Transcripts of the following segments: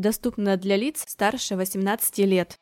Доступно для лиц старше 18 лет.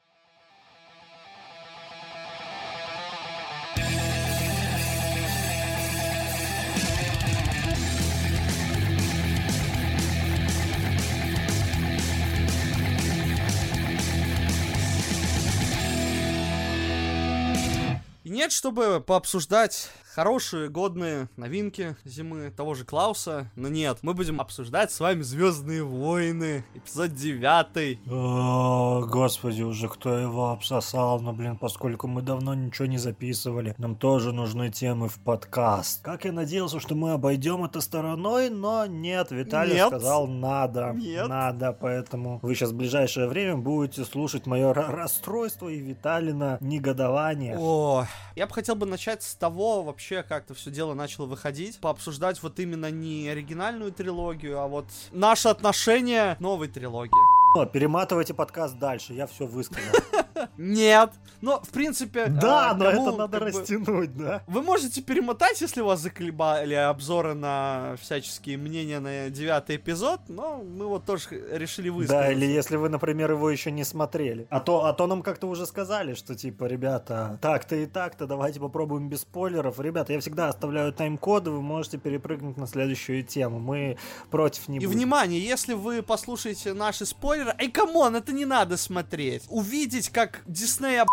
Нет, чтобы пообсуждать хорошие, годные новинки зимы того же Клауса, но нет, мы будем обсуждать с вами Звездные войны, эпизод 9. О, господи, уже кто его обсосал, но, блин, поскольку мы давно ничего не записывали, нам тоже нужны темы в подкаст. Как я надеялся, что мы обойдем это стороной, но нет, Виталий Нет. сказал надо, Нет. надо, поэтому вы сейчас в ближайшее время будете слушать мое расстройство и Виталина негодование. О, я бы хотел бы начать с того вообще, как это все дело начало выходить, пообсуждать вот именно не оригинальную трилогию, а вот наше отношение к новой трилогии. Перематывайте подкаст дальше, я все высказал. Нет, но в принципе... Да, а, но кому, это надо как бы, растянуть, да? Вы можете перемотать, если вас заколебали обзоры на всяческие мнения на девятый эпизод, но мы вот тоже решили высказаться. Да, или если вы, например, его еще не смотрели. А то, а то нам как-то уже сказали, что типа, ребята, так-то и так-то, давайте попробуем без спойлеров. Ребята, я всегда оставляю тайм-коды, вы можете перепрыгнуть на следующую тему. Мы против не И будем. внимание, если вы послушаете наши спойлеры, hey, come on, это не надо смотреть. Увидеть, как Дисней об...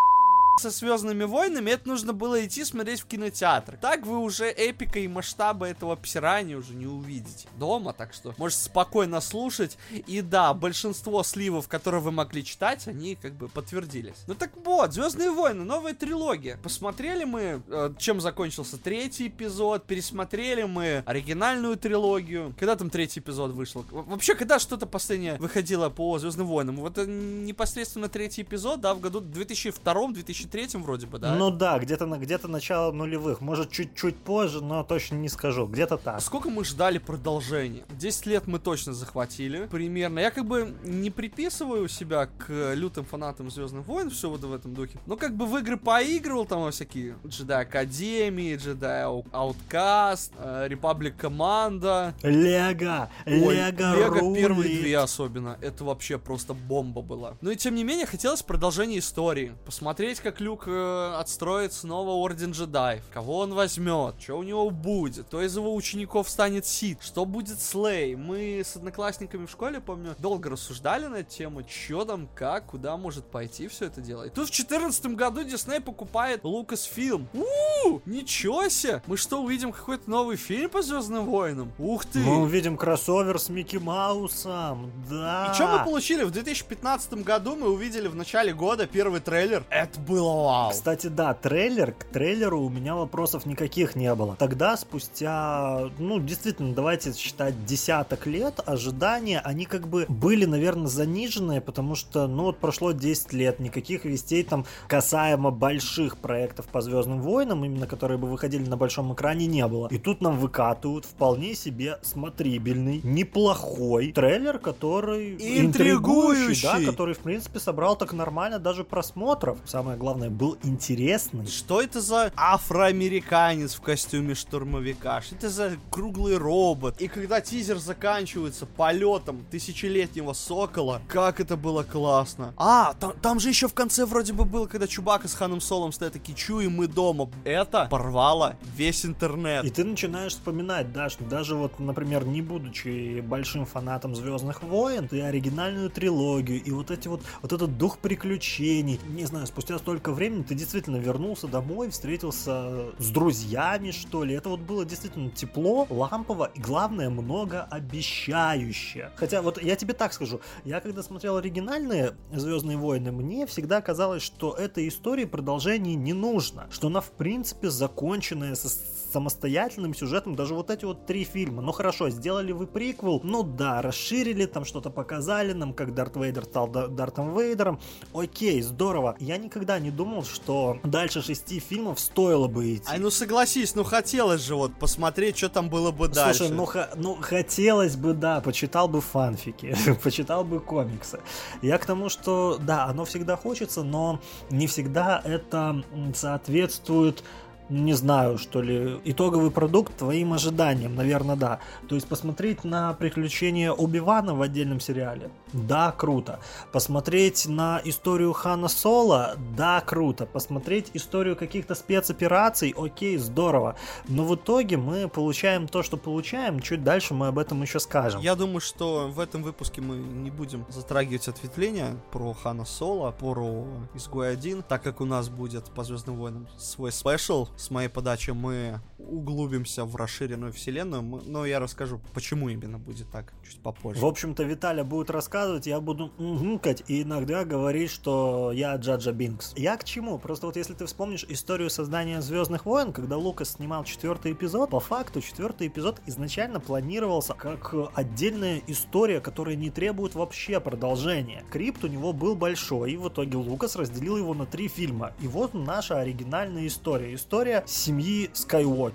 со Звездными войнами, это нужно было идти смотреть в кинотеатр. Так вы уже эпика и масштаба этого обсирания уже не увидите дома, так что можете спокойно слушать. И да, большинство сливов, которые вы могли читать, они как бы подтвердились. Ну так вот, Звездные войны, новая трилогия. Посмотрели мы, э, чем закончился третий эпизод, пересмотрели мы оригинальную трилогию. Когда там третий эпизод вышел? Вообще, когда что-то последнее выходило по Звездным войнам? Вот э, непосредственно третий эпизод, да, в году 2002-2003 вроде бы, да? Ну да, где-то на где-то начало нулевых. Может, чуть-чуть позже, но точно не скажу. Где-то так. Сколько мы ждали продолжения? 10 лет мы точно захватили. Примерно. Я как бы не приписываю себя к лютым фанатам Звездных войн, все вот в этом духе. Но как бы в игры поигрывал там во всякие Джедай Академии, Джедай Ауткаст, Репаблик Команда. Лего! Лего Лего первые две особенно. Это вообще просто бомба была. Но и тем не менее, хотелось продолжения истории. Посмотреть, как Люк э, отстроит снова Орден Джедаев. Кого он возьмет, что у него будет, кто из его учеников станет Сид, что будет с Лей. Мы с одноклассниками в школе, помню, долго рассуждали на тему, что там, как, куда может пойти все это дело. И тут в 2014 году Дисней покупает Лукасфилм. у Ничего себе! Мы что, увидим какой-то новый фильм по Звездным войнам? Ух ты! Мы увидим кроссовер с Микки Маусом. Да. И что мы получили? В 2015 году мы увидели в начале года первый трейлер. Это было вау. Кстати, да, трейлер, к трейлеру у меня вопросов никаких не было. Тогда, спустя, ну, действительно, давайте считать десяток лет, ожидания, они как бы были, наверное, заниженные, потому что, ну, вот прошло 10 лет, никаких вестей там касаемо больших проектов по Звездным войнам, именно которые бы выходили на большом экране, не было. И тут нам выкатывают вполне себе смотрибельный, неплохой трейлер, который Интригующий. да, который, в принципе, собрал так нормально даже просмотров. Самое главное, был интересный. Что это за афроамериканец в костюме штурмовика? Что это за круглый робот? И когда тизер заканчивается полетом тысячелетнего сокола, как это было классно. А, там, там же еще в конце вроде бы было, когда Чубака с Ханом Солом стоят такие, чуем мы дома. Это порвало весь интернет. И ты начинаешь вспоминать, да, что даже вот, например, не будучи большим фанатом Звездных войн, ты оригинальную трилогию и вот эти вот, вот этот дух приключений, не знаю, спустя столько времени ты действительно вернулся домой, встретился с друзьями, что ли. Это вот было действительно тепло, лампово и, главное, многообещающе. Хотя вот я тебе так скажу, я когда смотрел оригинальные Звездные войны, мне всегда казалось, что этой истории продолжение не нужно, что она в принципе законченная со самостоятельным сюжетом даже вот эти вот три фильма. Ну хорошо, сделали вы приквел, ну да, расширили, там что-то показали нам, как Дарт Вейдер стал Да- Дартом Вейдером. Окей, здорово. Я никогда не думал, что дальше шести фильмов стоило бы идти. Ай, ну согласись, ну хотелось же вот посмотреть, что там было бы дальше. Слушай, ну, ха- ну хотелось бы, да, почитал бы фанфики, почитал бы комиксы. Я к тому, что да, оно всегда хочется, но не всегда это соответствует не знаю, что ли, итоговый продукт твоим ожиданиям, наверное, да. То есть посмотреть на приключения Оби-Вана в отдельном сериале, Да, круто. Посмотреть на историю Хана Соло? Да, круто. Посмотреть историю каких-то спецопераций? Окей, здорово. Но в итоге мы получаем то, что получаем. Чуть дальше мы об этом еще скажем. Я думаю, что в этом выпуске мы не будем затрагивать ответвления про Хана Соло, про Изгой 1, так как у нас будет по Звездным войнам свой special с моей подачи, мы углубимся в расширенную вселенную, но я расскажу, почему именно будет так чуть попозже. В общем-то, Виталя будет рассказывать, я буду угукать и иногда говорить, что я Джа-Джа Бинкс. Я к чему? Просто вот если ты вспомнишь историю создания Звездных войн, когда Лукас снимал четвертый эпизод, по факту четвертый эпизод изначально планировался как отдельная история, которая не требует вообще продолжения. Скрипт у него был большой, и в итоге Лукас разделил его на три фильма. И вот наша оригинальная история. История семьи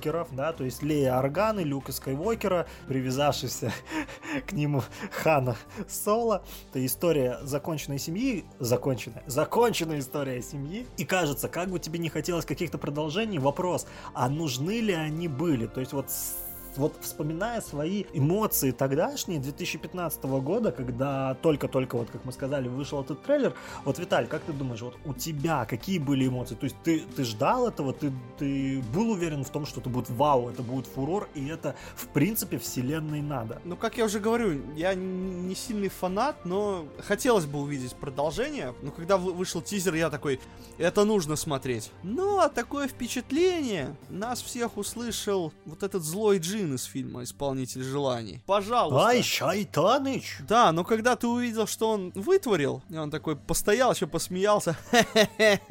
Скайуокеров, да, то есть Лея Орган и Люка Скайуокера, привязавшийся к нему Хана Соло. Это история законченной семьи, законченная, законченная история семьи. И кажется, как бы тебе не хотелось каких-то продолжений, вопрос, а нужны ли они были? То есть вот вот вспоминая свои эмоции тогдашние 2015 года, когда только-только, вот как мы сказали, вышел этот трейлер, вот, Виталь, как ты думаешь, вот у тебя какие были эмоции? То есть ты, ты ждал этого, ты, ты был уверен в том, что это будет вау, это будет фурор, и это, в принципе, вселенной надо? Ну, как я уже говорю, я не сильный фанат, но хотелось бы увидеть продолжение, но когда вышел тизер, я такой, это нужно смотреть. Но такое впечатление, нас всех услышал вот этот злой Джин, Джин из фильма «Исполнитель желаний». Пожалуйста. Ай, Шайтаныч! Да, но когда ты увидел, что он вытворил, и он такой постоял, еще посмеялся,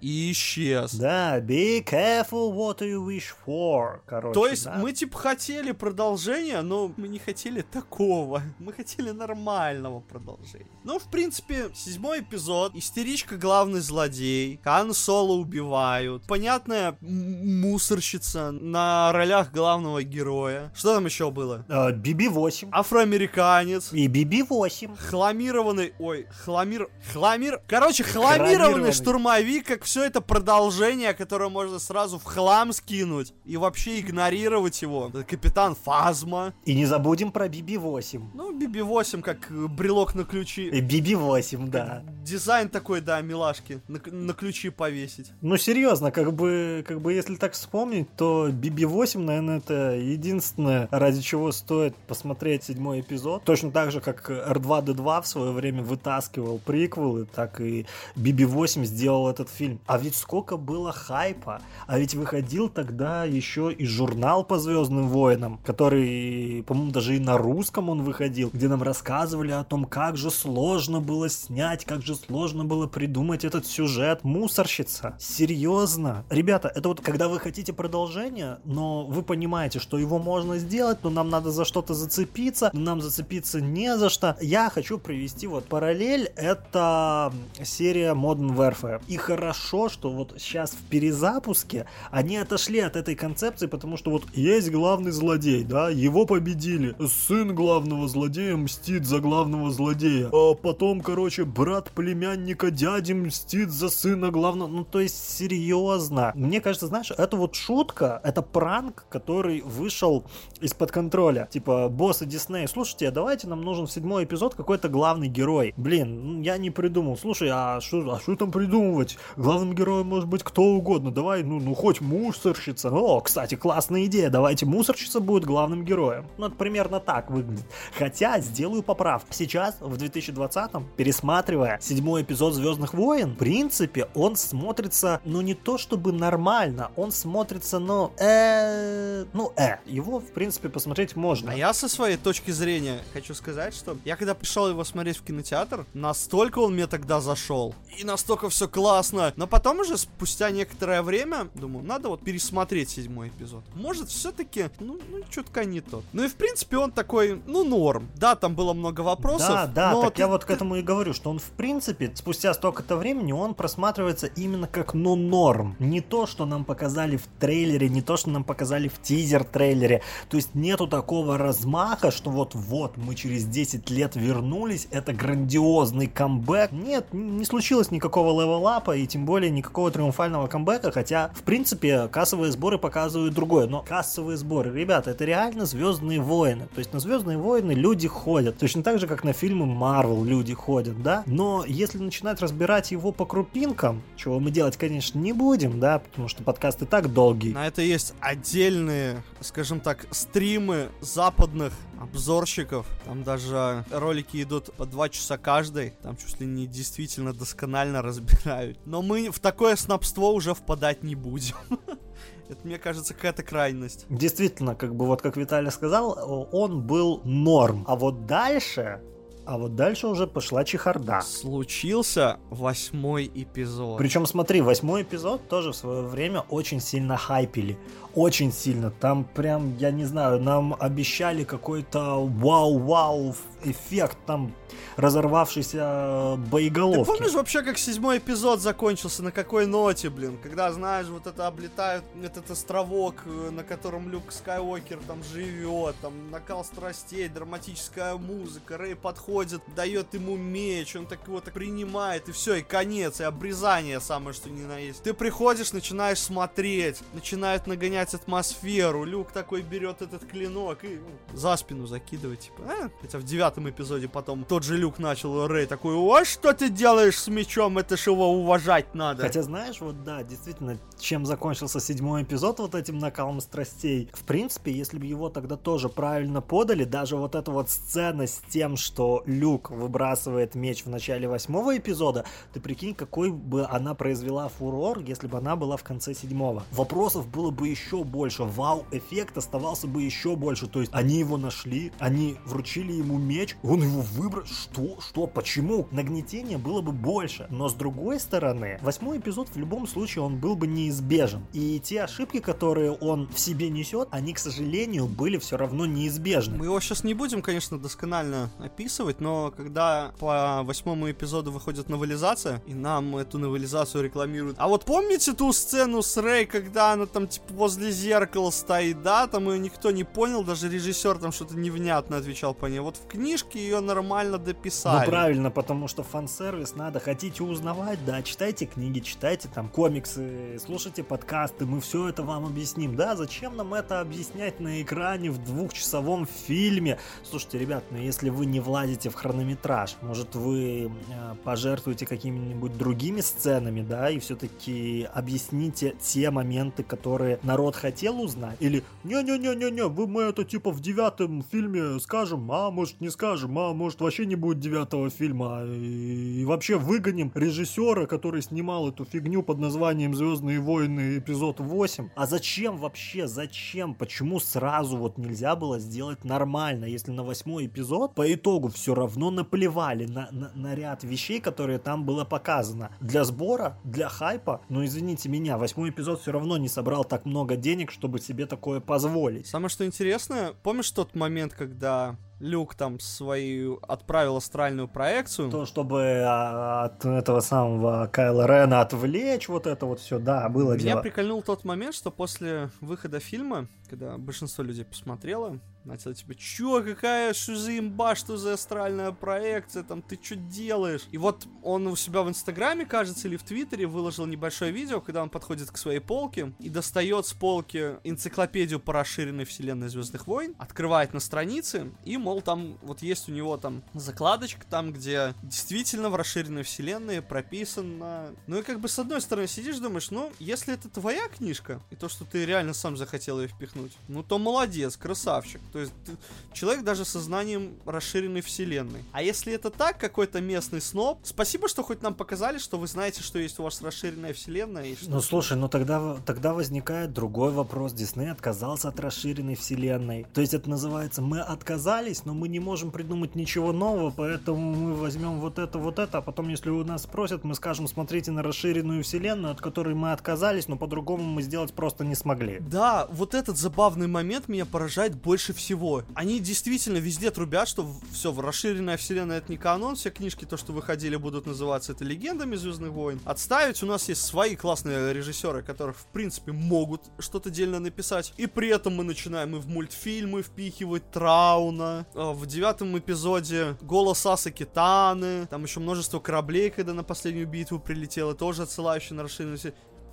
и исчез. Да, be careful what you wish for, короче. То есть да? мы типа хотели продолжения, но мы не хотели такого. Мы хотели нормального продолжения. Ну, в принципе, седьмой эпизод. Истеричка главный злодей. Хан Соло убивают. Понятная мусорщица на ролях главного героя. Что там еще было? BB-8. А, Афроамериканец. И BB-8. Хламированный, ой, хламир, хламир, короче, хламированный штурмовик, как все это продолжение, которое можно сразу в хлам скинуть и вообще игнорировать его. Это капитан Фазма. И не забудем про BB-8. Ну, BB-8 как брелок на ключи. BB-8, да. Дизайн такой, да, милашки, на, на ключи повесить. Ну, серьезно, как бы, как бы, если так вспомнить, то BB-8, наверное, это единственное, ради чего стоит посмотреть седьмой эпизод. Точно так же, как R2-D2 в свое время вытаскивал приквелы, так и BB-8 сделал этот фильм. А ведь сколько было хайпа. А ведь выходил тогда еще и журнал по Звездным войнам, который, по-моему, даже и на русском он выходил, где нам рассказывали о том, как же сложно было снять, как же сложно было придумать этот сюжет. Мусорщица. Серьезно. Ребята, это вот когда вы хотите продолжение, но вы понимаете, что его можно сделать, но нам надо за что-то зацепиться, нам зацепиться не за что. Я хочу привести вот параллель, это серия Modern Warfare. И хорошо, что вот сейчас в перезапуске они отошли от этой концепции, потому что вот есть главный злодей, да, его победили, сын главного злодея мстит за главного злодея, а потом, короче, брат племянника дяди мстит за сына главного, ну то есть серьезно. Мне кажется, знаешь, это вот шутка, это пранк, который вышел из-под контроля. Типа, боссы Диснея, слушайте, а давайте нам нужен в седьмой эпизод какой-то главный герой. Блин, я не придумал. Слушай, а что а там придумывать? Главным героем может быть кто угодно. Давай, ну, ну хоть мусорщица. О, кстати, классная идея. Давайте мусорщица будет главным героем. Ну, это примерно так выглядит. Хотя, сделаю поправку. Сейчас, в 2020-м, пересматривая седьмой эпизод Звездных войн, в принципе, он смотрится, ну, не то чтобы нормально, он смотрится, ну, э, ну, э, его, в принципе, посмотреть можно. А я со своей точки зрения хочу сказать, что я когда пришел его смотреть в кинотеатр, настолько он мне тогда зашел, и настолько все классно, но потом уже спустя некоторое время, думаю, надо вот пересмотреть седьмой эпизод. Может, все-таки, ну, ну, чутка не тот. Ну и, в принципе, он такой, ну, норм. Да, там было много вопросов. Да, да, но так ты, я вот к этому и говорю, что он, в принципе, спустя столько-то времени, он просматривается именно как, ну, норм. Не то, что нам показали в трейлере, не то, что нам показали в тизер трейлере трейлере. То есть нету такого размаха, что вот-вот мы через 10 лет вернулись, это грандиозный камбэк. Нет, не случилось никакого левелапа и тем более никакого триумфального камбэка, хотя, в принципе, кассовые сборы показывают другое. Но кассовые сборы, ребята, это реально Звездные войны. То есть на Звездные войны люди ходят. Точно так же, как на фильмы Марвел люди ходят, да? Но если начинать разбирать его по крупинкам, чего мы делать, конечно, не будем, да, потому что подкаст и так долгий. На это есть отдельные, скажем так, стримы западных обзорщиков. Там даже ролики идут по два часа каждый. Там чуть ли не действительно досконально разбирают. Но мы в такое снобство уже впадать не будем. Это, мне кажется, какая-то крайность. Действительно, как бы вот как Виталий сказал, он был норм. А вот дальше а вот дальше уже пошла чехарда. Случился восьмой эпизод. Причем смотри, восьмой эпизод тоже в свое время очень сильно хайпили. Очень сильно. Там прям, я не знаю, нам обещали какой-то вау-вау эффект. Там разорвавшейся боеголовки. Ты помнишь вообще, как седьмой эпизод закончился? На какой ноте, блин? Когда, знаешь, вот это облетают, этот островок, э, на котором Люк Скайуокер там живет, там накал страстей, драматическая музыка, Рэй подходит, дает ему меч, он так его так принимает, и все, и конец, и обрезание самое, что ни на есть. Ты приходишь, начинаешь смотреть, начинают нагонять атмосферу, Люк такой берет этот клинок и ну, за спину закидывает, типа, а? Хотя в девятом эпизоде потом тот же Люк начал Рэй такой, о, что ты делаешь с мечом, это ж его уважать надо. Хотя знаешь, вот да, действительно, чем закончился седьмой эпизод вот этим накалом страстей. В принципе, если бы его тогда тоже правильно подали, даже вот эта вот сцена с тем, что Люк выбрасывает меч в начале восьмого эпизода, ты прикинь, какой бы она произвела фурор, если бы она была в конце седьмого. Вопросов было бы еще больше, вау-эффект оставался бы еще больше, то есть они его нашли, они вручили ему меч, он его выбрал, что, что, почему? Нагнетение было бы больше. Но с другой стороны, восьмой эпизод в любом случае он был бы неизбежен. И те ошибки, которые он в себе несет, они, к сожалению, были все равно неизбежны. Мы его сейчас не будем, конечно, досконально описывать, но когда по восьмому эпизоду выходит новелизация, и нам эту новелизацию рекламируют. А вот помните ту сцену с Рэй, когда она там типа возле зеркала стоит, да, там ее никто не понял, даже режиссер там что-то невнятно отвечал по ней. Вот в книжке ее нормально дописали. Ну правильно, потому что фан-сервис надо. Хотите узнавать, да, читайте книги, читайте там комиксы, слушайте подкасты, мы все это вам объясним. Да, зачем нам это объяснять на экране в двухчасовом фильме? Слушайте, ребят, ну если вы не владите в хронометраж, может вы э, пожертвуете какими-нибудь другими сценами, да, и все-таки объясните те моменты, которые народ хотел узнать? Или не-не-не-не-не, вы мы это типа в девятом фильме скажем, а может не скажем, а может вообще не будет девятого фильма. И, вообще выгоним режиссера, который снимал эту фигню под названием «Звездные войны» эпизод 8. А зачем вообще? Зачем? Почему сразу вот нельзя было сделать нормально, если на восьмой эпизод по итогу все равно наплевали на, на, на ряд вещей, которые там было показано. Для сбора, для хайпа, ну извините меня, восьмой эпизод все равно не собрал так много денег, чтобы себе такое позволить. Самое что интересное, помнишь тот момент, когда Люк там свою отправил астральную проекцию. То, чтобы а, от этого самого Кайла Рена отвлечь вот это вот все, да, было Меня дело. Меня прикольнул тот момент, что после выхода фильма, когда большинство людей посмотрело, начало типа, чё, какая, что за имба, что за астральная проекция, там, ты что делаешь? И вот он у себя в Инстаграме, кажется, или в Твиттере выложил небольшое видео, когда он подходит к своей полке и достает с полки энциклопедию по расширенной вселенной Звездных войн, открывает на странице и, мол, там вот есть у него там закладочка, там, где действительно в расширенной вселенной прописано... Ну и как бы с одной стороны сидишь, думаешь, ну, если это твоя книжка, и то, что ты реально сам захотел ее впихнуть, ну, то молодец, красавчик. То есть ты, человек даже со знанием расширенной вселенной. А если это так, какой-то местный сноб, спасибо, что хоть нам показали, что вы знаете, что есть у вас расширенная вселенная. И что ну, слушай, ну тогда, тогда возникает другой вопрос. Дисней отказался от расширенной вселенной. То есть это называется, мы отказались, но мы не можем придумать ничего нового, поэтому мы возьмем вот это, вот это, а потом, если у нас спросят, мы скажем, смотрите на расширенную вселенную, от которой мы отказались, но по-другому мы сделать просто не смогли. Да, вот этот забавный момент меня поражает больше всего. Они действительно везде трубят, что все, в расширенная вселенная это не канон, все книжки, то, что выходили, будут называться это легендами Звездных войн. Отставить, у нас есть свои классные режиссеры, которых, в принципе, могут что-то дельно написать. И при этом мы начинаем и в мультфильмы впихивать Трауна. А, в девятом эпизоде голос Асаки Таны. Там еще множество кораблей, когда на последнюю битву прилетело, тоже отсылающие на расширенную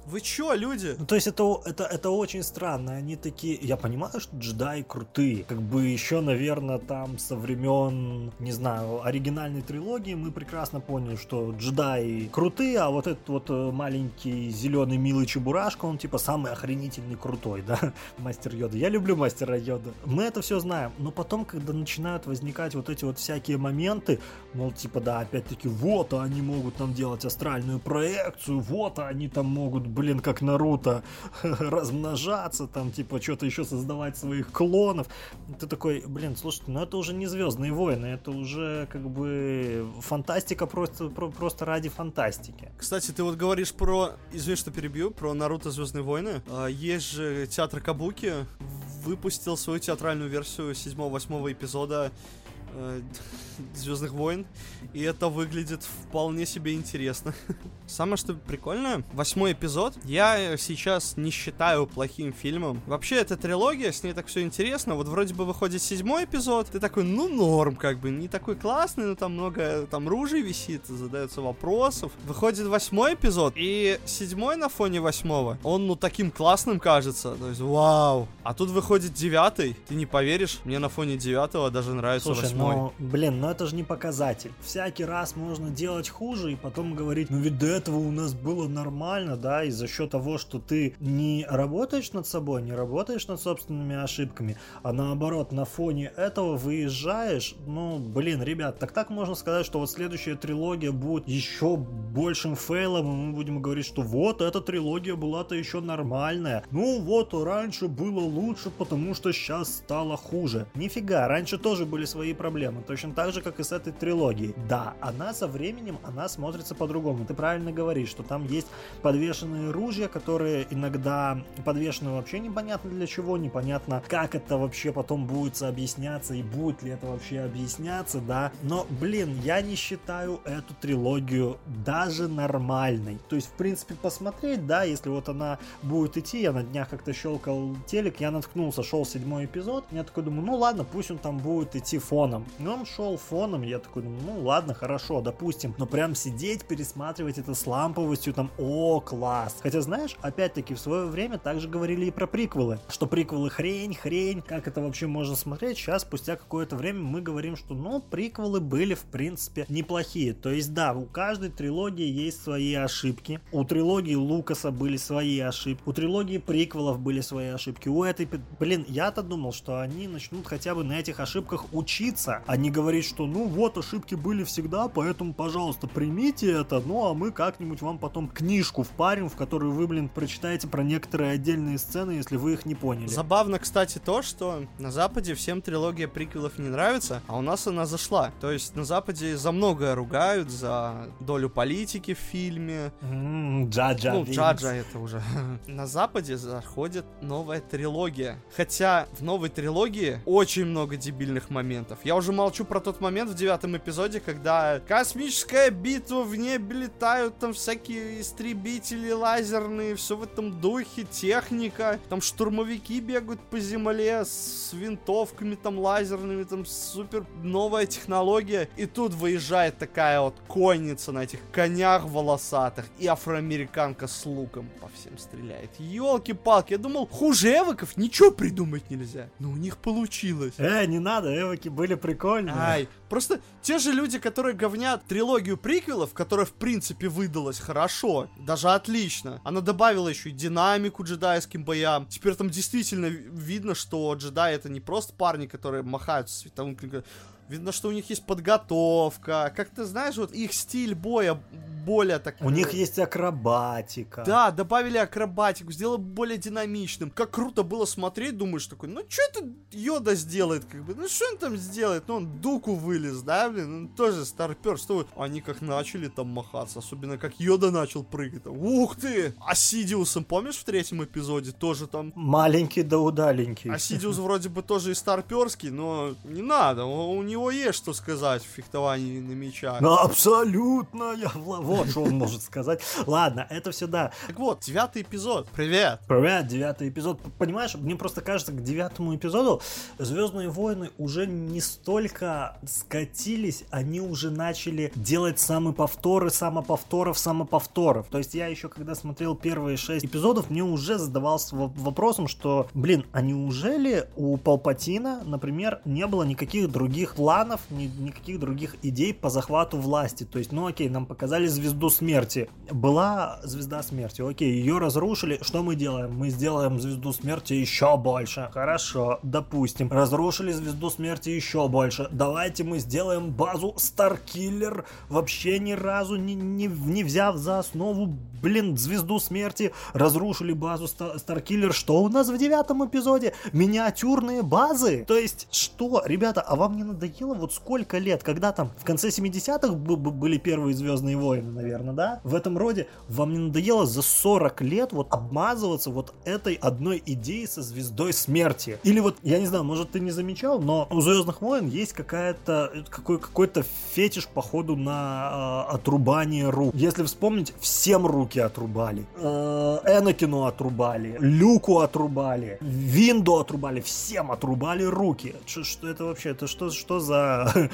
вы чё, люди? Ну, то есть это, это, это очень странно. Они такие... Я понимаю, что джедаи крутые. Как бы еще, наверное, там со времен, не знаю, оригинальной трилогии мы прекрасно поняли, что джедаи крутые, а вот этот вот э, маленький зеленый милый чебурашка, он типа самый охренительный крутой, да? Мастер Йода. Я люблю мастера Йода. Мы это все знаем. Но потом, когда начинают возникать вот эти вот всякие моменты, мол, типа, да, опять-таки, вот они могут нам делать астральную проекцию, вот они там могут блин, как Наруто, размножаться, там, типа, что-то еще создавать своих клонов. Ты такой, блин, слушайте, ну это уже не Звездные войны, это уже как бы фантастика просто, про, просто ради фантастики. Кстати, ты вот говоришь про, извини, что перебью, про Наруто Звездные войны. А, есть же театр Кабуки, выпустил свою театральную версию 7-8 эпизода Звездных войн, и это выглядит вполне себе интересно. Самое что прикольное, восьмой эпизод я сейчас не считаю плохим фильмом. Вообще, эта трилогия, с ней так все интересно. Вот вроде бы выходит седьмой эпизод, ты такой, ну норм, как бы, не такой классный, но там много, там ружей висит, задается вопросов. Выходит восьмой эпизод, и седьмой на фоне восьмого, он, ну, таким классным кажется, то есть, вау. А тут выходит девятый, ты не поверишь, мне на фоне девятого даже нравится Слушай, восьмой. ну, блин, ну это же не показатель. Всякий раз можно делать хуже и потом говорить, ну ведь до этого у нас было нормально, да, и за счет того, что ты не работаешь над собой, не работаешь над собственными ошибками, а наоборот, на фоне этого выезжаешь, ну, блин, ребят, так так можно сказать, что вот следующая трилогия будет еще большим фейлом, и мы будем говорить, что вот, эта трилогия была-то еще нормальная. Ну вот, раньше было лучше, потому что сейчас стало хуже. Нифига, раньше тоже были свои проблемы, точно так же, как и с этой трилогией. Да, она со временем, она смотрится по-другому. Ты правильно говоришь, что там есть подвешенные ружья, которые иногда подвешены вообще непонятно для чего, непонятно, как это вообще потом будет объясняться и будет ли это вообще объясняться, да. Но, блин, я не считаю эту трилогию даже нормальной. То есть, в принципе, посмотреть, да, если вот она будет идти, я на днях как-то щелкал телек, я наткнулся, шел седьмой эпизод, я такой думаю, ну ладно, пусть он там будет идти фоном. И он шел фоном, я такой ну ладно, хорошо, допустим, но прям сидеть, пересматривать это с ламповостью, там, о, класс. Хотя, знаешь, опять-таки, в свое время также говорили и про приквелы, что приквелы хрень, хрень, как это вообще можно смотреть. Сейчас, спустя какое-то время, мы говорим, что, ну, приквелы были, в принципе, неплохие. То есть, да, у каждой трилогии есть свои ошибки. У трилогии Лукаса были свои ошибки. У трилогии приквелов были свои ошибки. У этой, блин, я-то думал, что они начнут хотя бы на этих ошибках учиться, а не говорить, что, ну, вот, ошибки были всегда, поэтому, пожалуйста, примите это, ну, а мы как-нибудь вам потом книжку впарим, в которой вы, блин, прочитаете про некоторые отдельные сцены, если вы их не поняли. Забавно, кстати, то, что на Западе всем трилогия приквелов не нравится, а у нас она зашла. То есть на Западе за многое ругают, за долю политики в фильме. Джаджа. Ну, Джаджа это уже. На Западе заходит новая трилогия. Хотя в новой трилогии очень много дебильных моментов. Я уже молчу про тот момент в девятом эпизоде, когда космическая битва в небе летают там всякие истребители лазерные, все в этом духе, техника, там штурмовики бегают по земле с винтовками там лазерными, там супер новая технология. И тут выезжает такая вот конница на этих конях волосатых и афроамериканка с луком по всем стреляет. Елки-палки, я думал, хуже эвоков ничего придумать нельзя. Но у них получилось. Э, не надо, эвоки были прикольные. Ай, просто те же люди, которые говнят трилогию приквелов, которая в принципе выдалась хорошо, даже отлично. Она добавила еще и динамику джедайским боям. Теперь там действительно видно, что джедаи это не просто парни, которые махают световым клинком. Видно, что у них есть подготовка. Как ты знаешь, вот их стиль боя более так... У них есть акробатика. Да, добавили акробатику, сделали более динамичным. Как круто было смотреть, думаешь такой, ну что это Йода сделает, как бы, ну что он там сделает? Ну он Дуку вылез, да, блин, ну тоже старпер, что Они как начали там махаться, особенно как Йода начал прыгать. Там, Ух ты! А Сидиусом, помнишь в третьем эпизоде, тоже там... Маленький да удаленький. А Сидиус вроде бы тоже и старперский, но не надо, у него есть что сказать в фехтовании на мечах. Ну, абсолютно, я вот что он может сказать. Ладно, это все да. Так вот, девятый эпизод, привет. Привет, девятый эпизод. Понимаешь, мне просто кажется, к девятому эпизоду Звездные войны уже не столько скатились, они уже начали делать самые повторы, самоповторов, самоповторов. То есть я еще когда смотрел первые шесть эпизодов, мне уже задавался вопросом, что, блин, а неужели у Палпатина, например, не было никаких других планов, ни, никаких других идей по захвату власти? То есть, ну окей, нам показали звезду смерти. Была звезда смерти, окей, ее разрушили. Что мы делаем? Мы сделаем звезду смерти еще больше. Хорошо, допустим. Разрушили звезду смерти еще больше. Давайте мы сделаем базу Старкиллер, вообще ни разу не, не, не взяв за основу, блин, звезду смерти. Разрушили базу Старкиллер. Что у нас в девятом эпизоде? Миниатюрные базы? То есть, что, ребята, а вам не надоело вот сколько лет, когда там в конце 70-х были первые Звездные войны, наверное, да? В этом роде вам не надоело за 40 лет вот обмазываться вот этой одной идеей со звездой смерти? Или вот, я не знаю, может ты не замечал, но у Звездных войн есть какая-то какой, какой-то фетиш походу на э, отрубание рук. Если вспомнить, всем руки отрубали. Э, Энакину отрубали, Люку отрубали, Винду отрубали, всем отрубали руки. Что, что это вообще? Это что, что за altså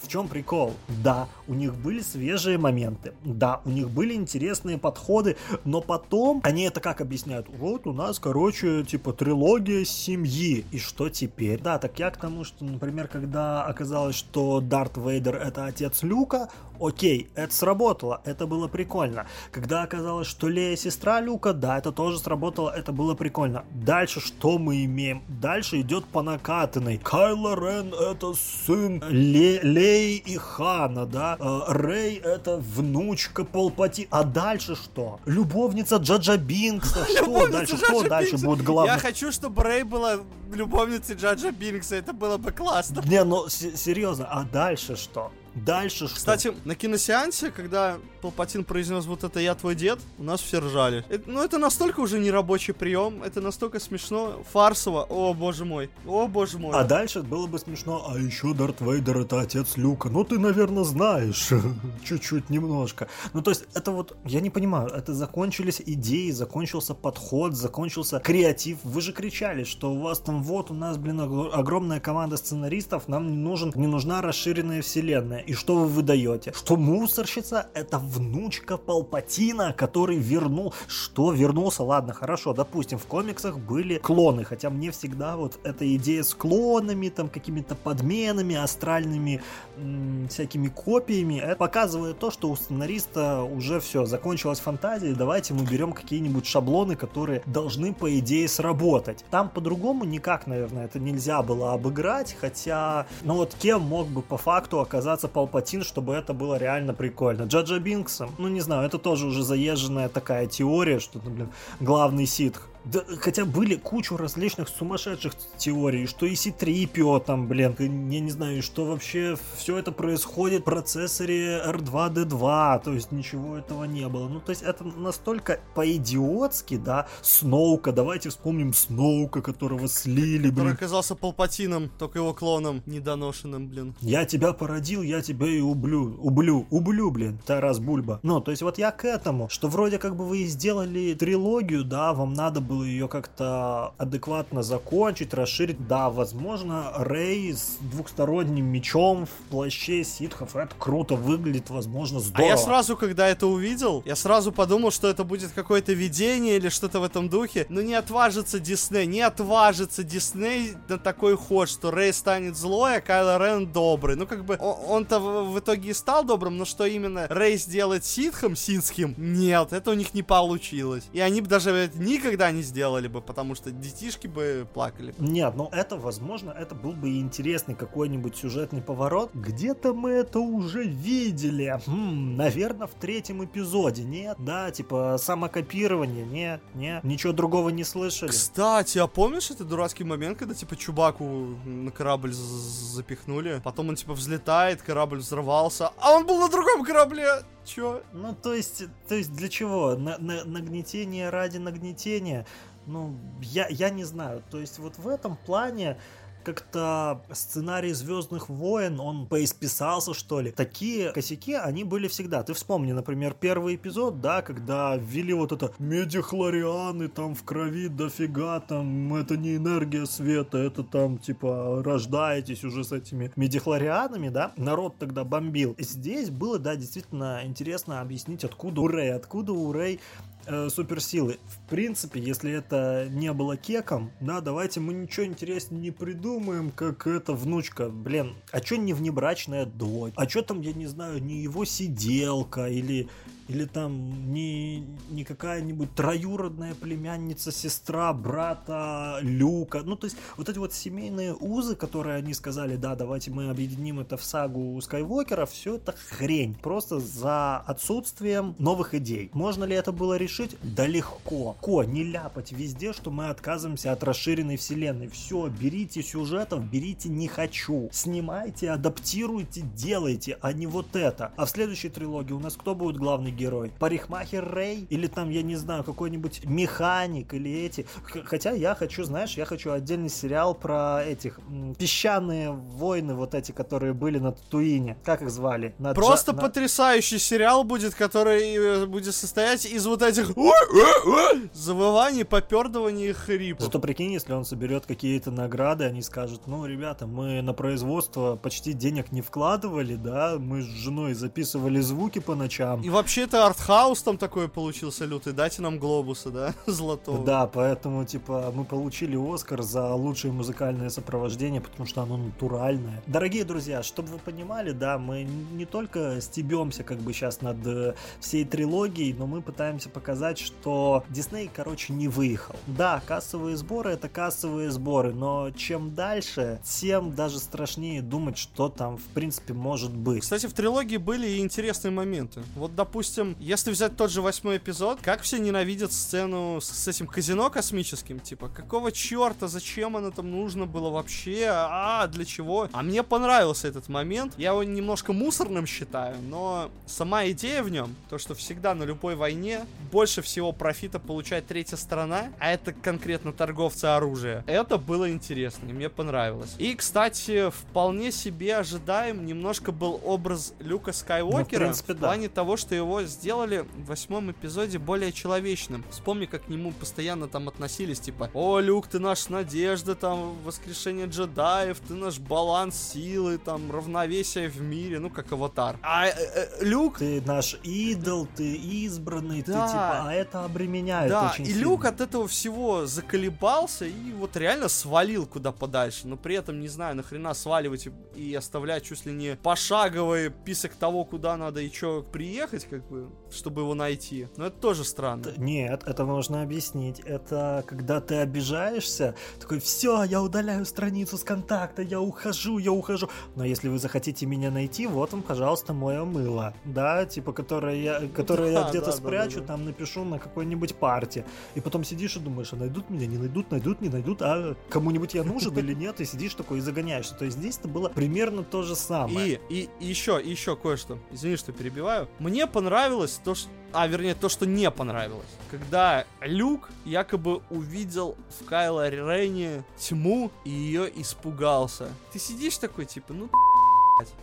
в чем прикол? Да, у них были свежие моменты, да, у них были интересные подходы, но потом они это как объясняют? Вот у нас, короче, типа трилогия семьи, и что теперь? Да, так я к тому, что, например, когда оказалось, что Дарт Вейдер это отец Люка, окей, это сработало, это было прикольно. Когда оказалось, что Лея сестра Люка, да, это тоже сработало, это было прикольно. Дальше что мы имеем? Дальше идет по накатанной. Кайло Рен это сын Ле Лей и Хана, да? Э, Рэй это внучка Полпати. А дальше что? Любовница Джаджа Бинкса. Что дальше? Что дальше будет главное? Я хочу, чтобы Рэй была любовницей Джаджа Бинкса. Это было бы классно. Не, ну серьезно, а дальше что? Дальше что? Кстати, на киносеансе, когда Палпатин произнес вот это «Я твой дед», у нас все ржали. Это, ну, это настолько уже не рабочий прием, это настолько смешно, фарсово, о боже мой, о боже мой. А дальше было бы смешно, а еще Дарт Вейдер это отец Люка, ну ты, наверное, знаешь, чуть-чуть немножко. Ну, то есть, это вот, я не понимаю, это закончились идеи, закончился подход, закончился креатив. Вы же кричали, что у вас там вот, у нас, блин, огромная команда сценаристов, нам не, нужен, не нужна расширенная вселенная. И что вы выдаете? Что мусорщица это внучка Палпатина, который вернул... Что вернулся? Ладно, хорошо, допустим, в комиксах были клоны, хотя мне всегда вот эта идея с клонами, там какими-то подменами, астральными м- всякими копиями, это показывает то, что у сценариста уже все, закончилась фантазия, давайте мы берем какие-нибудь шаблоны, которые должны, по идее, сработать. Там по-другому никак, наверное, это нельзя было обыграть, хотя, ну вот кем мог бы по факту оказаться Палпатин, чтобы это было реально прикольно. Джаджа Бинксом, ну не знаю, это тоже уже заезженная такая теория, что, блин, главный ситх да, хотя были кучу различных сумасшедших теорий, что и C3PO там, блин, я не знаю, что вообще все это происходит в процессоре R2-D2, то есть ничего этого не было. Ну, то есть это настолько по-идиотски, да, Сноука, давайте вспомним Сноука, которого слили, блин. Который оказался Палпатином, только его клоном недоношенным, блин. Я тебя породил, я тебя и ублю, ублю, ублю, блин, Тарас Бульба. Ну, то есть вот я к этому, что вроде как бы вы сделали трилогию, да, вам надо было ее как-то адекватно закончить, расширить. Да, возможно, Рэй с двухсторонним мечом в плаще ситхов, это круто выглядит, возможно, здорово. А я сразу, когда это увидел, я сразу подумал, что это будет какое-то видение или что-то в этом духе. Но не отважится Дисней, не отважится Дисней на такой ход, что Рэй станет злой, а Кайло Рен добрый. Ну, как бы, он-то в, итоге и стал добрым, но что именно Рэй сделает ситхом, ситским, нет, это у них не получилось. И они бы даже никогда не не сделали бы, потому что детишки бы плакали. Нет, ну это, возможно, это был бы интересный какой-нибудь сюжетный поворот. Где-то мы это уже видели. Хм, наверное, в третьем эпизоде. Нет, да, типа самокопирование. Нет, нет, ничего другого не слышали. Кстати, а помнишь этот дурацкий момент, когда типа Чубаку на корабль запихнули, потом он типа взлетает, корабль взорвался, а он был на другом корабле. Чё? Ну, то есть, то есть для чего? На, на, нагнетение ради нагнетения? Ну, я, я не знаю. То есть вот в этом плане как-то сценарий Звездных войн, он поисписался, что ли. Такие косяки, они были всегда. Ты вспомни, например, первый эпизод, да, когда ввели вот это медихлорианы там в крови дофига, там это не энергия света, это там типа рождаетесь уже с этими медихлорианами, да. Народ тогда бомбил. Здесь было, да, действительно интересно объяснить, откуда у Рэй, откуда у Рэй э, суперсилы. В принципе, если это не было кеком, да, давайте мы ничего интереснее не придумаем, как эта внучка. Блин, а чё не внебрачная дочь? А чё там, я не знаю, не его сиделка или или там не, не какая-нибудь троюродная племянница, сестра, брата Люка. Ну, то есть вот эти вот семейные узы, которые они сказали, да, давайте мы объединим это в сагу Скайуокера, все это хрень. Просто за отсутствием новых идей. Можно ли это было решить? Да легко. Ко, не ляпать везде, что мы отказываемся от расширенной вселенной. Все, берите сюжетов, берите не хочу. Снимайте, адаптируйте, делайте, а не вот это. А в следующей трилогии у нас кто будет главный герой? Герой? Парикмахер Рэй? Или там, я не знаю, какой-нибудь механик или эти? Хотя я хочу, знаешь, я хочу отдельный сериал про этих песчаные войны вот эти, которые были на Татуине. Как их звали? На Просто Джа... потрясающий сериал будет, который э, будет состоять из вот этих завываний, попердываний и хрипов. Зато прикинь, если он соберет какие-то награды, они скажут, ну, ребята, мы на производство почти денег не вкладывали, да, мы с женой записывали звуки по ночам. И вообще это артхаус там такой получился лютый, дайте нам глобуса, да, золотого. Да, поэтому, типа, мы получили Оскар за лучшее музыкальное сопровождение, потому что оно натуральное. Дорогие друзья, чтобы вы понимали, да, мы не только стебемся, как бы, сейчас над э, всей трилогией, но мы пытаемся показать, что Дисней, короче, не выехал. Да, кассовые сборы — это кассовые сборы, но чем дальше, тем даже страшнее думать, что там, в принципе, может быть. Кстати, в трилогии были и интересные моменты. Вот, допустим, допустим, если взять тот же восьмой эпизод, как все ненавидят сцену с, с этим казино космическим, типа, какого черта, зачем оно там нужно было вообще, а, для чего? А мне понравился этот момент, я его немножко мусорным считаю, но сама идея в нем, то, что всегда на любой войне больше всего профита получает третья сторона, а это конкретно торговцы оружия, это было интересно, и мне понравилось. И, кстати, вполне себе ожидаем, немножко был образ Люка Скайуокера, ну, в, принципе, в плане да. того, что его сделали в восьмом эпизоде более человечным. Вспомни, как к нему постоянно там относились, типа, о, Люк, ты наш надежда, там, воскрешение джедаев, ты наш баланс силы, там, равновесие в мире, ну, как аватар. А э, э, Люк... Ты наш идол, ты избранный, да. ты, типа, а это обременяет да, очень и сильно. Люк от этого всего заколебался и вот реально свалил куда подальше, но при этом, не знаю, нахрена сваливать и, и оставлять чуть ли не пошаговый список того, куда надо и что приехать, как бы, чтобы его найти. Но это тоже странно. Нет, это можно объяснить. Это когда ты обижаешься, такой, все, я удаляю страницу с контакта, я ухожу, я ухожу. Но если вы захотите меня найти, вот вам, пожалуйста, мое мыло. Да, типа, которое я, которое да, я где-то да, спрячу, да, да, там напишу на какой-нибудь парте. И потом сидишь и думаешь, а найдут меня, не найдут, найдут, не найдут, а кому-нибудь я нужен или нет, и сидишь такой и загоняешься. То есть здесь это было примерно то же самое. И, и еще, еще кое-что. Извини, что перебиваю. Мне понравилось то, что... А, вернее, то, что не понравилось. Когда Люк якобы увидел в Кайло Рене тьму и ее испугался. Ты сидишь такой, типа, ну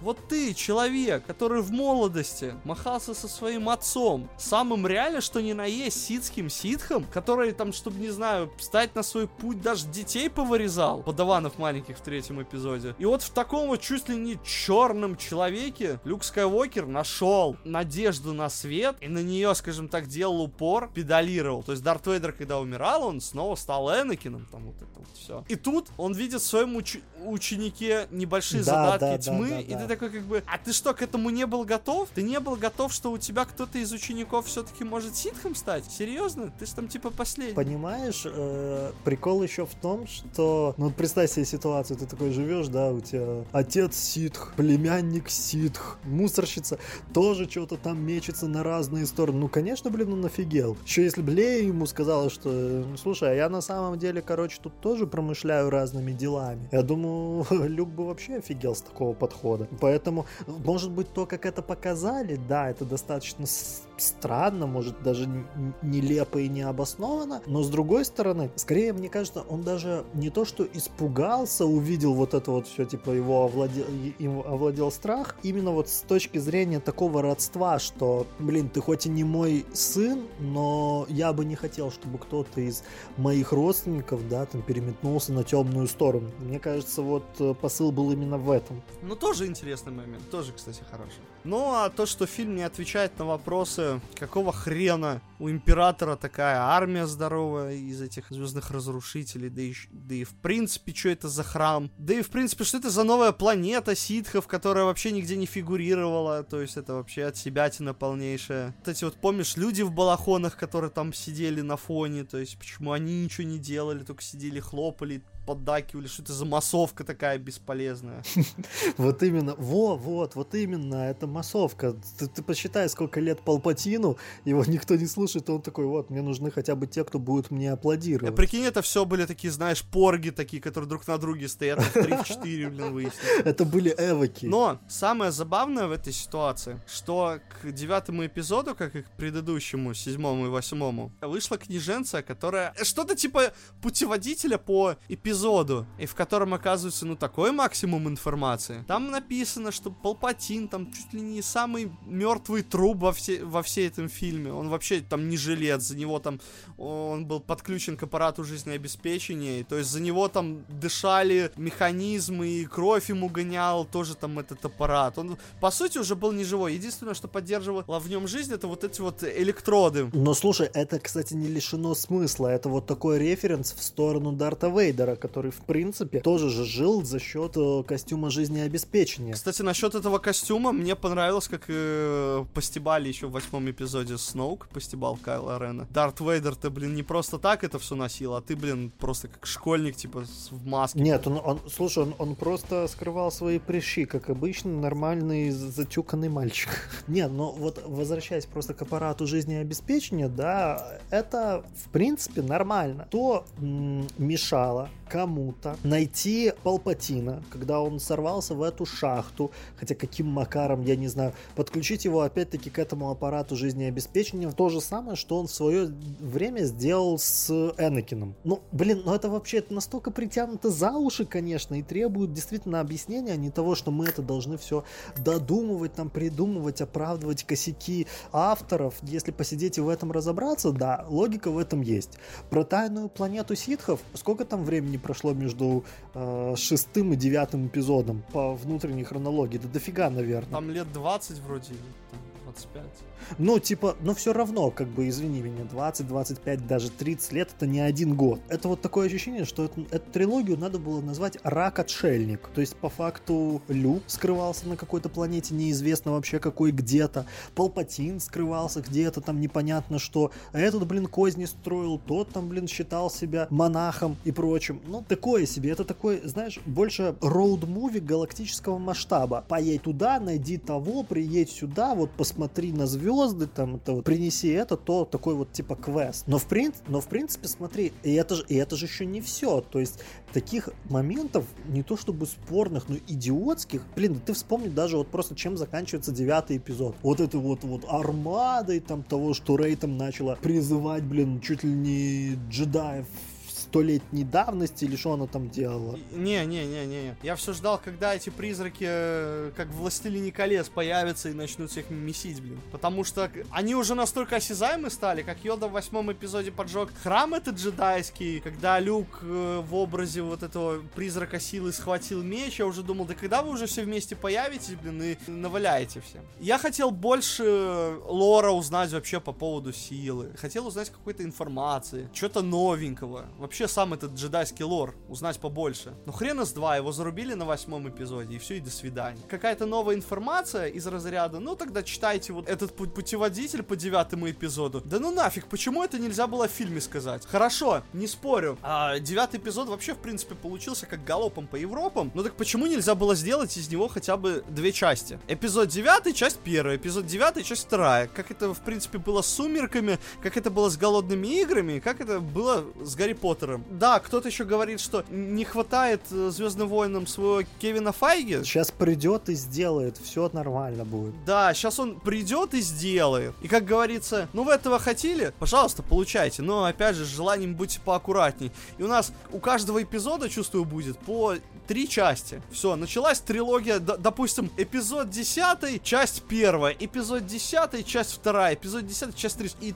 вот ты, человек, который в молодости махался со своим отцом, самым реально, что ни на есть, ситским ситхом, который там, чтобы, не знаю, встать на свой путь, даже детей повырезал, подаванов маленьких в третьем эпизоде. И вот в таком вот чуть ли не черном человеке Люк Скайуокер нашел надежду на свет и на нее, скажем так, делал упор, педалировал. То есть Дарт Вейдер, когда умирал, он снова стал Энакином, там вот это вот все. И тут он видит в своем уч- ученике небольшие да, задатки да, тьмы, да, да, и ты такой как бы, а ты что, к этому не был готов? Ты не был готов, что у тебя кто-то из учеников все-таки может ситхом стать? Серьезно? Ты ж там типа последний. Понимаешь, э, прикол еще в том, что, ну, представь себе ситуацию, ты такой живешь, да, у тебя отец ситх, племянник ситх, мусорщица тоже что-то там мечется на разные стороны. Ну, конечно, блин, он офигел. Еще если бы Лея ему сказала, что, ну, слушай, а я на самом деле, короче, тут тоже промышляю разными делами. Я думаю, Люк бы вообще офигел с такого подхода. Поэтому, может быть, то, как это показали, да, это достаточно странно, может, даже нелепо и необоснованно, но с другой стороны, скорее, мне кажется, он даже не то, что испугался, увидел вот это вот все, типа, его овладел, им овладел страх, именно вот с точки зрения такого родства, что, блин, ты хоть и не мой сын, но я бы не хотел, чтобы кто-то из моих родственников, да, там, переметнулся на темную сторону. Мне кажется, вот э, посыл был именно в этом. Ну, тоже интересный момент, тоже, кстати, хороший. Ну, а то, что фильм не отвечает на вопросы, какого хрена у Императора такая армия здоровая из этих звездных разрушителей, да и, да и в принципе, что это за храм, да и в принципе, что это за новая планета ситхов, которая вообще нигде не фигурировала, то есть это вообще от себя полнейшая. Вот эти вот, помнишь, люди в балахонах, которые там сидели на фоне, то есть почему они ничего не делали, только сидели, хлопали, поддакивали, что это за массовка такая бесполезная. Вот именно, во, вот, вот именно, это массовка. Ты, ты посчитай, сколько лет Палпатину, его никто не слушает, и он такой, вот, мне нужны хотя бы те, кто будут мне аплодировать. прикинь, это все были такие, знаешь, порги такие, которые друг на друге стоят, в 3-4, блин, выяснилось. Это были эвоки. Но самое забавное в этой ситуации, что к девятому эпизоду, как и к предыдущему, седьмому и восьмому, вышла книженция, которая что-то типа путеводителя по эпизоду, и в котором оказывается, ну, такой максимум информации. Там написано, что Палпатин там чуть ли не самый мертвый труп во, все, во всей этом фильме. Он вообще там не жилец, за него там он был подключен к аппарату жизнеобеспечения, и, то есть за него там дышали механизмы, и кровь ему гонял тоже там этот аппарат. Он, по сути, уже был не живой. Единственное, что поддерживало в нем жизнь, это вот эти вот электроды. Но слушай, это, кстати, не лишено смысла. Это вот такой референс в сторону Дарта Вейдера, который, в принципе, тоже же жил за счет э, костюма жизнеобеспечения. Кстати, насчет этого костюма, мне понравилось, как э, постебали еще в восьмом эпизоде Сноук, постебал Кайла Рена. Дарт Вейдер, ты, блин, не просто так это все носил, а ты, блин, просто как школьник, типа, в маске. Нет, он, он слушай, он, он просто скрывал свои прыщи, как обычно, нормальный затюканный мальчик. Нет, но вот возвращаясь просто к аппарату жизнеобеспечения, да, это в принципе нормально. То м, мешало кому-то найти Палпатина, когда он сорвался в эту шахту, хотя каким макаром, я не знаю, подключить его опять-таки к этому аппарату жизнеобеспечения, то же самое, что он в свое время сделал с Энакином. Ну, блин, ну это вообще это настолько притянуто за уши, конечно, и требует действительно объяснения, а не того, что мы это должны все додумывать, там, придумывать, оправдывать косяки авторов. Если посидеть и в этом разобраться, да, логика в этом есть. Про тайную планету ситхов, сколько там времени прошло между э, шестым и девятым эпизодом по внутренней хронологии? Да дофига, наверное. Там лет 20 вроде, там 25. Ну, типа, но все равно, как бы, извини меня, 20, 25, даже 30 лет это не один год. Это вот такое ощущение, что эту, эту трилогию надо было назвать «Рак-отшельник». То есть, по факту, Люк скрывался на какой-то планете, неизвестно вообще какой где-то. Палпатин скрывался где-то, там непонятно что. А этот, блин, козни строил, тот там, блин, считал себя монахом и прочим. Ну, такое себе. Это такой, знаешь, больше роуд-муви галактического масштаба. Поедь туда, найди того, приедь сюда, вот посмотри на звезды, там, это вот, принеси это, то, такой вот типа квест. Но в, прин... Но в принципе, смотри, и это, же, и это же еще не все. То есть таких моментов, не то чтобы спорных, но идиотских, блин, да ты вспомни даже вот просто чем заканчивается девятый эпизод. Вот это вот, вот армадой там того, что Рей там начала призывать, блин, чуть ли не джедаев столетней давности или что она там делала. Не, не, не, не. Я все ждал, когда эти призраки, э, как Властелине колец, появятся и начнут всех месить, блин. Потому что они уже настолько осязаемы стали, как Йода в восьмом эпизоде поджег храм этот джедайский, когда Люк э, в образе вот этого призрака силы схватил меч, я уже думал, да когда вы уже все вместе появитесь, блин, и наваляете всем. Я хотел больше лора узнать вообще по поводу силы. Хотел узнать какой-то информации, что-то новенького. Вообще вообще сам этот джедайский лор, узнать побольше. Но хрена с два, его зарубили на восьмом эпизоде, и все, и до свидания. Какая-то новая информация из разряда, ну тогда читайте вот этот путеводитель по девятому эпизоду. Да ну нафиг, почему это нельзя было в фильме сказать? Хорошо, не спорю. А, девятый эпизод вообще, в принципе, получился как галопом по Европам. Ну так почему нельзя было сделать из него хотя бы две части? Эпизод девятый, часть первая, эпизод девятый, часть вторая. Как это, в принципе, было с Сумерками, как это было с Голодными играми, как это было с Гарри Поттером. Да, кто-то еще говорит, что не хватает э, Звездным войнам своего Кевина Файги. Сейчас придет и сделает, все нормально будет. Да, сейчас он придет и сделает. И как говорится, ну вы этого хотели? Пожалуйста, получайте. Но опять же, с желанием будьте поаккуратней. И у нас у каждого эпизода, чувствую, будет по три части. Все, началась трилогия, допустим, эпизод 10, часть первая, эпизод 10, часть вторая, эпизод 10, часть 3. И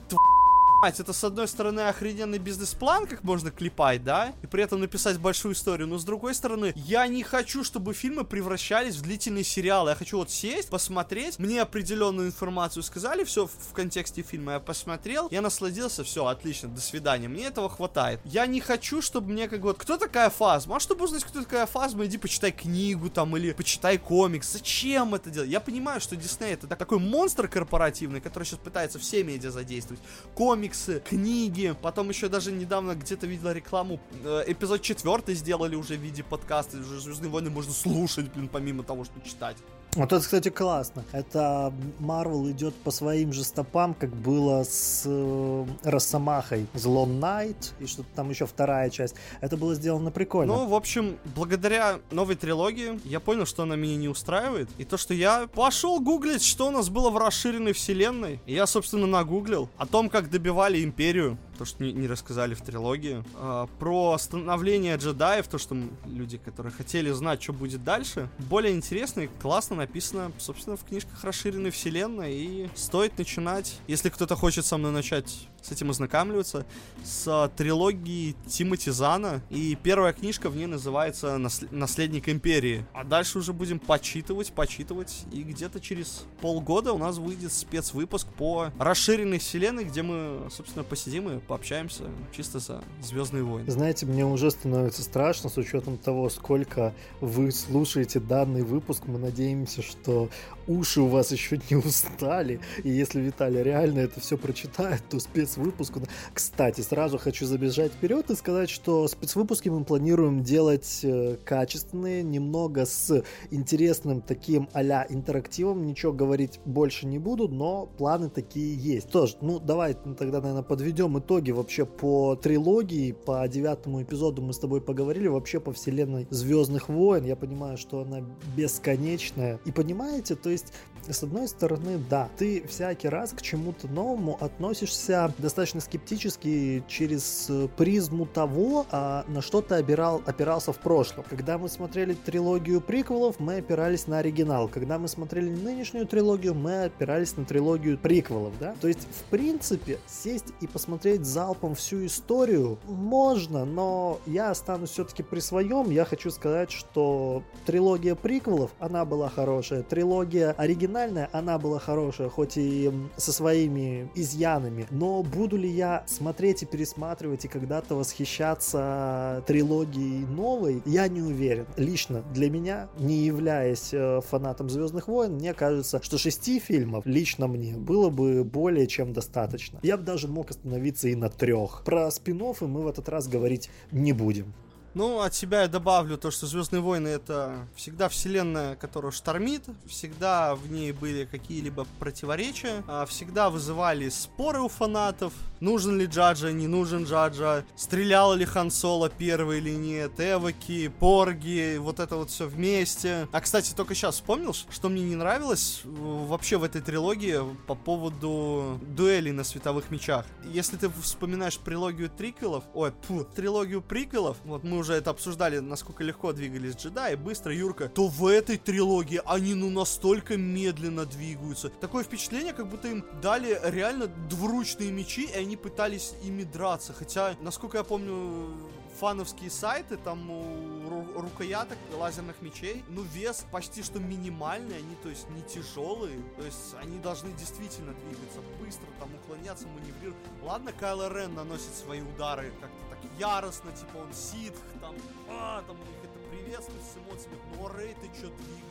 тв это с одной стороны охрененный бизнес-план, как можно клепать, да, и при этом написать большую историю, но с другой стороны, я не хочу, чтобы фильмы превращались в длительные сериалы. Я хочу вот сесть, посмотреть, мне определенную информацию сказали, все в контексте фильма, я посмотрел, я насладился, все, отлично, до свидания, мне этого хватает. Я не хочу, чтобы мне как вот, кто такая Фазма? А чтобы узнать, кто такая Фазма, иди почитай книгу там или почитай комикс. Зачем это делать? Я понимаю, что Дисней это такой монстр корпоративный, который сейчас пытается все медиа задействовать. Комикс комиксы, книги. Потом еще даже недавно где-то видела рекламу. Э, эпизод четвертый сделали уже в виде подкаста. Уже Звездные войны можно слушать, блин, помимо того, что читать. Вот это, кстати, классно. Это Марвел идет по своим же стопам, как было с э, Росомахой. Злом Найт и что-то там еще вторая часть. Это было сделано прикольно. Ну, в общем, благодаря новой трилогии я понял, что она меня не устраивает. И то, что я пошел гуглить, что у нас было в расширенной вселенной. И я, собственно, нагуглил о том, как добивали империю то, что не, не рассказали в трилогии. А, про становление джедаев, то, что люди, которые хотели знать, что будет дальше, более интересно и классно написано, собственно, в книжках расширенной вселенной, и стоит начинать, если кто-то хочет со мной начать с этим ознакомливаться, с трилогии Тимоти Зана, и первая книжка в ней называется «Наследник Империи», а дальше уже будем почитывать, почитывать, и где-то через полгода у нас выйдет спецвыпуск по расширенной вселенной, где мы, собственно, посидим и пообщаемся чисто за Звездные войны. Знаете, мне уже становится страшно с учетом того, сколько вы слушаете данный выпуск. Мы надеемся, что уши у вас еще не устали. И если Виталий реально это все прочитает, то спецвыпуск... Кстати, сразу хочу забежать вперед и сказать, что спецвыпуски мы планируем делать э, качественные, немного с интересным таким а-ля интерактивом. Ничего говорить больше не буду, но планы такие есть. Тоже, ну давай тогда, наверное, подведем итоги вообще по трилогии, по девятому эпизоду мы с тобой поговорили, вообще по вселенной Звездных войн. Я понимаю, что она бесконечная. И понимаете, то есть с одной стороны, да, ты всякий раз к чему-то новому относишься достаточно скептически через призму того, а на что ты опирал, опирался в прошлом. Когда мы смотрели трилогию приквелов, мы опирались на оригинал. Когда мы смотрели нынешнюю трилогию, мы опирались на трилогию приквелов, да? То есть, в принципе, сесть и посмотреть залпом всю историю можно, но я останусь все-таки при своем. Я хочу сказать, что трилогия приквелов, она была хорошая. Трилогия оригинал оригинальная, она была хорошая, хоть и со своими изъянами. Но буду ли я смотреть и пересматривать и когда-то восхищаться трилогией новой, я не уверен. Лично для меня, не являясь э, фанатом Звездных войн, мне кажется, что шести фильмов лично мне было бы более чем достаточно. Я бы даже мог остановиться и на трех. Про спин мы в этот раз говорить не будем. Ну, от себя я добавлю то, что Звездные войны это всегда вселенная, которая штормит, всегда в ней были какие-либо противоречия, а всегда вызывали споры у фанатов, нужен ли Джаджа, не нужен Джаджа, стрелял ли Хан Соло первый или нет, Эвоки, Порги, вот это вот все вместе. А, кстати, только сейчас вспомнил, что мне не нравилось вообще в этой трилогии по поводу дуэлей на световых мечах. Если ты вспоминаешь трилогию триквелов, ой, фу, трилогию приквелов, вот мы уже это обсуждали, насколько легко двигались джедаи, быстро, Юрка, то в этой трилогии они ну настолько медленно двигаются. Такое впечатление, как будто им дали реально двуручные мечи, и они пытались ими драться. Хотя, насколько я помню, фановские сайты, там у рукояток лазерных мечей, ну, вес почти что минимальный, они, то есть, не тяжелые, то есть, они должны действительно двигаться быстро, там, уклоняться, маневрировать. Ладно, Кайло Рен наносит свои удары как-то яростно, типа он ситх, там, а, там у них это приветствует все эмоциями, но Рэй, ты что? двигаешь?